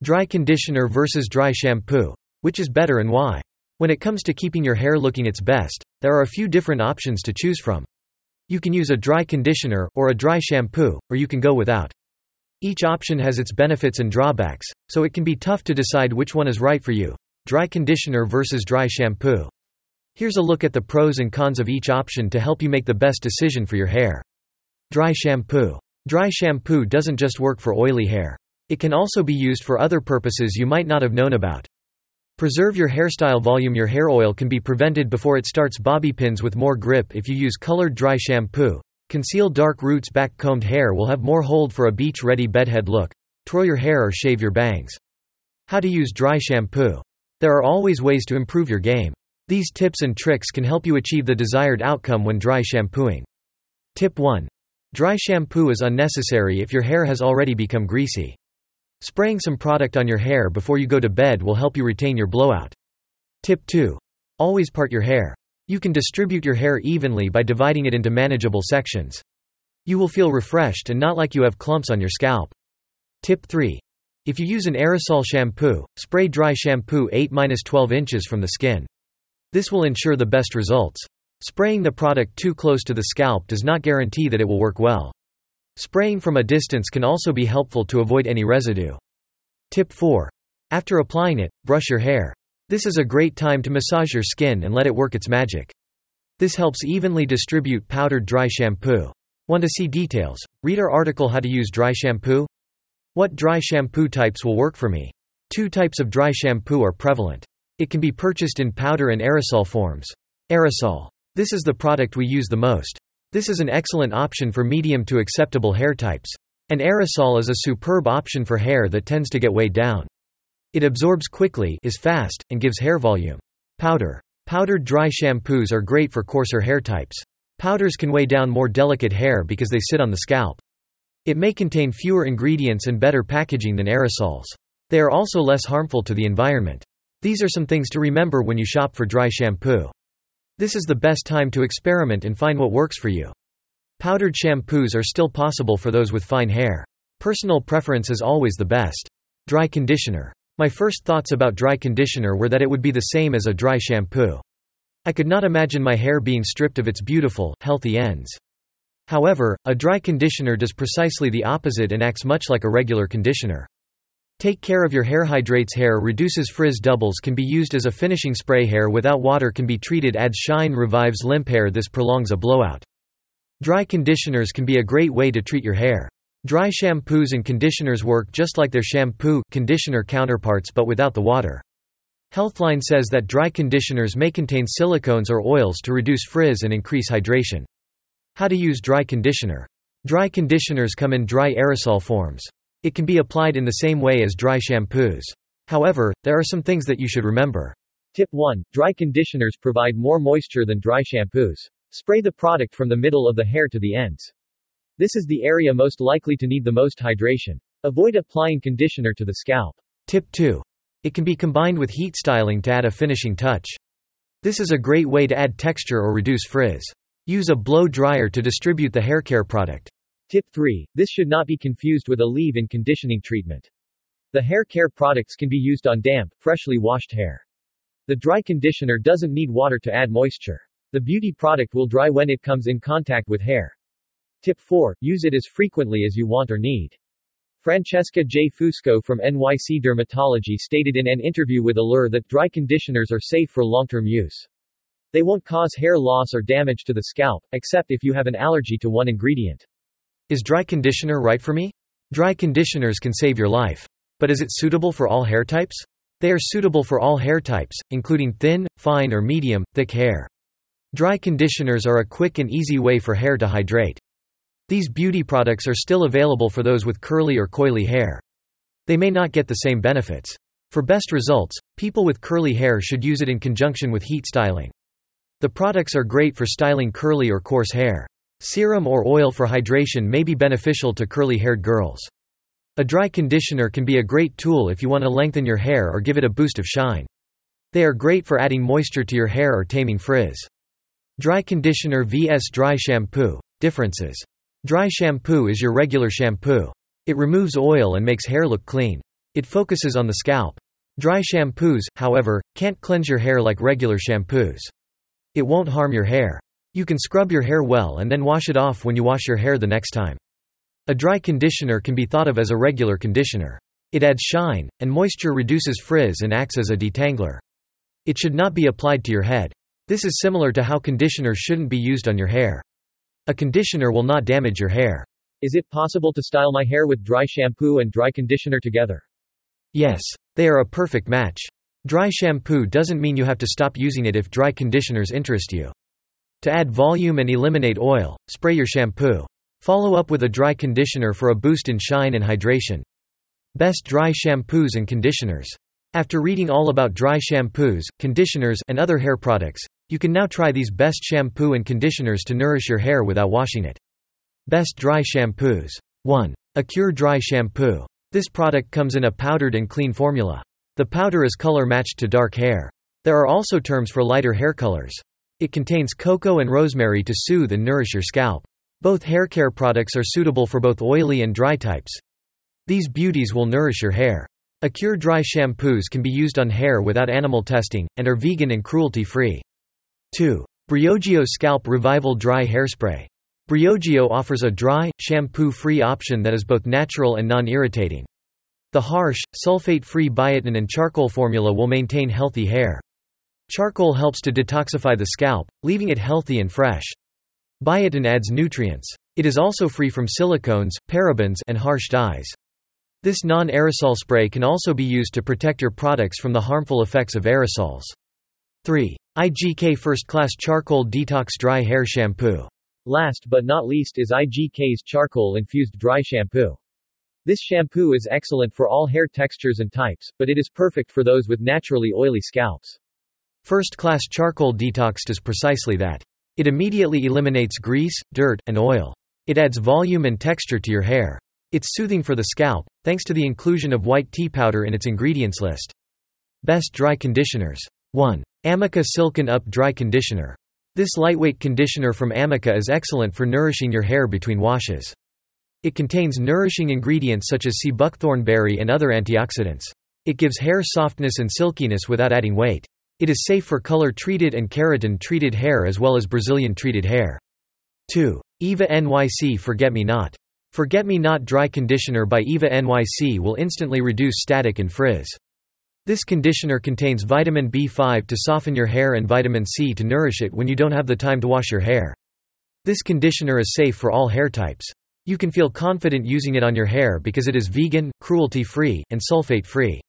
Dry conditioner versus dry shampoo. Which is better and why? When it comes to keeping your hair looking its best, there are a few different options to choose from. You can use a dry conditioner, or a dry shampoo, or you can go without. Each option has its benefits and drawbacks, so it can be tough to decide which one is right for you. Dry conditioner versus dry shampoo. Here's a look at the pros and cons of each option to help you make the best decision for your hair. Dry shampoo. Dry shampoo doesn't just work for oily hair. It can also be used for other purposes you might not have known about. Preserve your hairstyle volume Your hair oil can be prevented before it starts bobby pins with more grip if you use colored dry shampoo. Conceal dark roots back combed hair will have more hold for a beach-ready bedhead look. Twirl your hair or shave your bangs. How to use dry shampoo. There are always ways to improve your game. These tips and tricks can help you achieve the desired outcome when dry shampooing. Tip 1. Dry shampoo is unnecessary if your hair has already become greasy. Spraying some product on your hair before you go to bed will help you retain your blowout. Tip 2. Always part your hair. You can distribute your hair evenly by dividing it into manageable sections. You will feel refreshed and not like you have clumps on your scalp. Tip 3. If you use an aerosol shampoo, spray dry shampoo 8-12 inches from the skin. This will ensure the best results. Spraying the product too close to the scalp does not guarantee that it will work well. Spraying from a distance can also be helpful to avoid any residue. Tip 4. After applying it, brush your hair. This is a great time to massage your skin and let it work its magic. This helps evenly distribute powdered dry shampoo. Want to see details? Read our article How to Use Dry Shampoo? What dry shampoo types will work for me? Two types of dry shampoo are prevalent. It can be purchased in powder and aerosol forms. Aerosol. This is the product we use the most. This is an excellent option for medium to acceptable hair types. An aerosol is a superb option for hair that tends to get weighed down. It absorbs quickly, is fast, and gives hair volume. Powder. Powdered dry shampoos are great for coarser hair types. Powders can weigh down more delicate hair because they sit on the scalp. It may contain fewer ingredients and better packaging than aerosols. They are also less harmful to the environment. These are some things to remember when you shop for dry shampoo. This is the best time to experiment and find what works for you. Powdered shampoos are still possible for those with fine hair. Personal preference is always the best. Dry conditioner. My first thoughts about dry conditioner were that it would be the same as a dry shampoo. I could not imagine my hair being stripped of its beautiful, healthy ends. However, a dry conditioner does precisely the opposite and acts much like a regular conditioner. Take care of your hair hydrates hair reduces frizz doubles can be used as a finishing spray hair without water can be treated adds shine revives limp hair this prolongs a blowout. Dry conditioners can be a great way to treat your hair. Dry shampoos and conditioners work just like their shampoo conditioner counterparts but without the water. Healthline says that dry conditioners may contain silicones or oils to reduce frizz and increase hydration. How to use dry conditioner. Dry conditioners come in dry aerosol forms. It can be applied in the same way as dry shampoos. However, there are some things that you should remember. Tip 1. Dry conditioners provide more moisture than dry shampoos. Spray the product from the middle of the hair to the ends. This is the area most likely to need the most hydration. Avoid applying conditioner to the scalp. Tip 2. It can be combined with heat styling to add a finishing touch. This is a great way to add texture or reduce frizz. Use a blow dryer to distribute the hair care product. Tip 3. This should not be confused with a leave-in conditioning treatment. The hair care products can be used on damp, freshly washed hair. The dry conditioner doesn't need water to add moisture. The beauty product will dry when it comes in contact with hair. Tip 4. Use it as frequently as you want or need. Francesca J. Fusco from NYC Dermatology stated in an interview with Allure that dry conditioners are safe for long-term use. They won't cause hair loss or damage to the scalp, except if you have an allergy to one ingredient. Is dry conditioner right for me? Dry conditioners can save your life. But is it suitable for all hair types? They are suitable for all hair types, including thin, fine or medium, thick hair. Dry conditioners are a quick and easy way for hair to hydrate. These beauty products are still available for those with curly or coily hair. They may not get the same benefits. For best results, people with curly hair should use it in conjunction with heat styling. The products are great for styling curly or coarse hair. Serum or oil for hydration may be beneficial to curly-haired girls. A dry conditioner can be a great tool if you want to lengthen your hair or give it a boost of shine. They are great for adding moisture to your hair or taming frizz. Dry conditioner vs dry shampoo. Differences. Dry shampoo is your regular shampoo. It removes oil and makes hair look clean. It focuses on the scalp. Dry shampoos, however, can't cleanse your hair like regular shampoos. It won't harm your hair. You can scrub your hair well and then wash it off when you wash your hair the next time. A dry conditioner can be thought of as a regular conditioner. It adds shine, and moisture reduces frizz and acts as a detangler. It should not be applied to your head. This is similar to how conditioners shouldn't be used on your hair. A conditioner will not damage your hair. Is it possible to style my hair with dry shampoo and dry conditioner together? Yes. They are a perfect match. Dry shampoo doesn't mean you have to stop using it if dry conditioners interest you. To add volume and eliminate oil, spray your shampoo. Follow up with a dry conditioner for a boost in shine and hydration. Best dry shampoos and conditioners. After reading all about dry shampoos, conditioners, and other hair products, you can now try these best shampoo and conditioners to nourish your hair without washing it. Best dry shampoos. 1. Acure Dry Shampoo. This product comes in a powdered and clean formula. The powder is color matched to dark hair. There are also terms for lighter hair colors. It contains cocoa and rosemary to soothe and nourish your scalp. Both hair care products are suitable for both oily and dry types. These beauties will nourish your hair. Acure dry shampoos can be used on hair without animal testing, and are vegan and cruelty-free. 2. Briogeo Scalp Revival Dry Hairspray. Briogeo offers a dry, shampoo-free option that is both natural and non-irritating. The harsh, sulfate-free biotin and charcoal formula will maintain healthy hair. Charcoal helps to detoxify the scalp, leaving it healthy and fresh. Biotin adds nutrients. It is also free from silicones, parabens and harsh dyes. This non-aerosol spray can also be used to protect your products from the harmful effects of aerosols. 3. IGK First Class Charcoal Detox Dry Hair Shampoo. Last but not least is IGK's charcoal-infused dry shampoo. This shampoo is excellent for all hair textures and types, but it is perfect for those with naturally oily scalps. First Class Charcoal Detox does precisely that. It immediately eliminates grease, dirt, and oil. It adds volume and texture to your hair. It's soothing for the scalp, thanks to the inclusion of white tea powder in its ingredients list. Best Dry Conditioners 1. Amika Silken Up Dry Conditioner. This lightweight conditioner from Amika is excellent for nourishing your hair between washes. It contains nourishing ingredients such as sea buckthorn berry and other antioxidants. It gives hair softness and silkiness without adding weight. It is safe for color-treated and keratin-treated hair as well as Brazilian-treated hair. 2. Eva NYC Forget Me Not. Forget Me Not Dry Conditioner by Eva NYC will instantly reduce static and frizz. This conditioner contains vitamin B5 to soften your hair and vitamin C to nourish it when you don't have the time to wash your hair. This conditioner is safe for all hair types. You can feel confident using it on your hair because it is vegan, cruelty-free, and sulfate-free.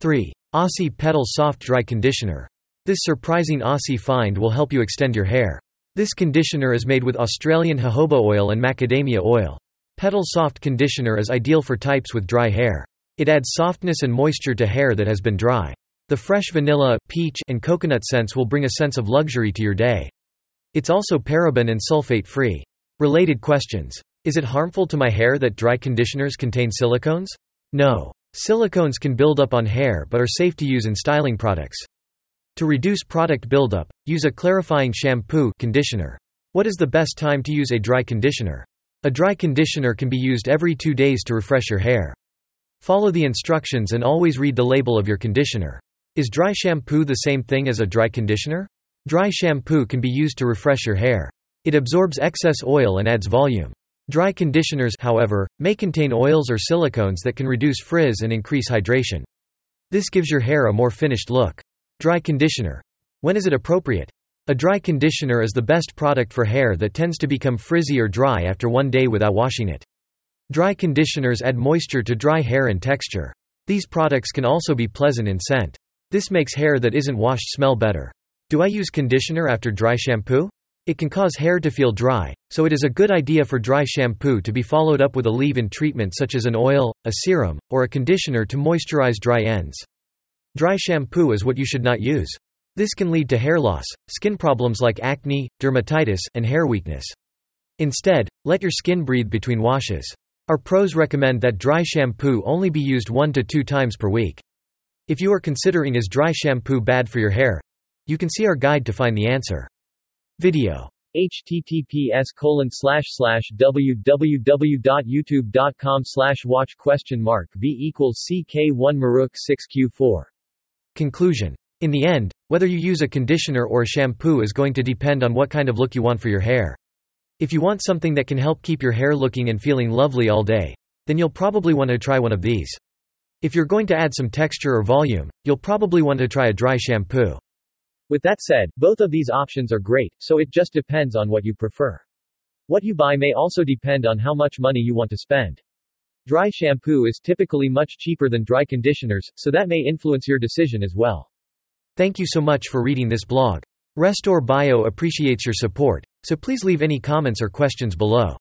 3. Aussie Petal Soft Dry Conditioner. This surprising Aussie find will help you extend your hair. This conditioner is made with Australian jojoba oil and macadamia oil. Petal Soft Conditioner is ideal for types with dry hair. It adds softness and moisture to hair that has been dry. The fresh vanilla, peach, and coconut scents will bring a sense of luxury to your day. It's also paraben and sulfate free. Related questions. Is it harmful to my hair that dry conditioners contain silicones? No. Silicones can build up on hair but are safe to use in styling products. To reduce product buildup, use a clarifying shampoo conditioner. What is the best time to use a dry conditioner? A dry conditioner can be used every two days to refresh your hair. Follow the instructions and always read the label of your conditioner. Is dry shampoo the same thing as a dry conditioner? Dry shampoo can be used to refresh your hair. It absorbs excess oil and adds volume. Dry conditioners, however, may contain oils or silicones that can reduce frizz and increase hydration. This gives your hair a more finished look. Dry conditioner. When is it appropriate? A dry conditioner is the best product for hair that tends to become frizzy or dry after one day without washing it. Dry conditioners add moisture to dry hair and texture. These products can also be pleasant in scent. This makes hair that isn't washed smell better. Do I use conditioner after dry shampoo? It can cause hair to feel dry, so it is a good idea for dry shampoo to be followed up with a leave-in treatment such as an oil, a serum, or a conditioner to moisturize dry ends. Dry shampoo is what you should not use. This can lead to hair loss, skin problems like acne, dermatitis, and hair weakness. Instead, let your skin breathe between washes. Our pros recommend that dry shampoo only be used one to two times per week. If you are considering is dry shampoo bad for your hair? You can see our guide to find the answer. Video. https colon www.youtube.com slash watch question mark v equals ck1 maruk 6q4 Conclusion. In the end, whether you use a conditioner or a shampoo is going to depend on what kind of look you want for your hair. If you want something that can help keep your hair looking and feeling lovely all day, then you'll probably want to try one of these. If you're going to add some texture or volume, you'll probably want to try a dry shampoo. With that said, both of these options are great, so it just depends on what you prefer. What you buy may also depend on how much money you want to spend. Dry shampoo is typically much cheaper than dry conditioners, so that may influence your decision as well. Thank you so much for reading this blog. Restore Bio appreciates your support, so please leave any comments or questions below.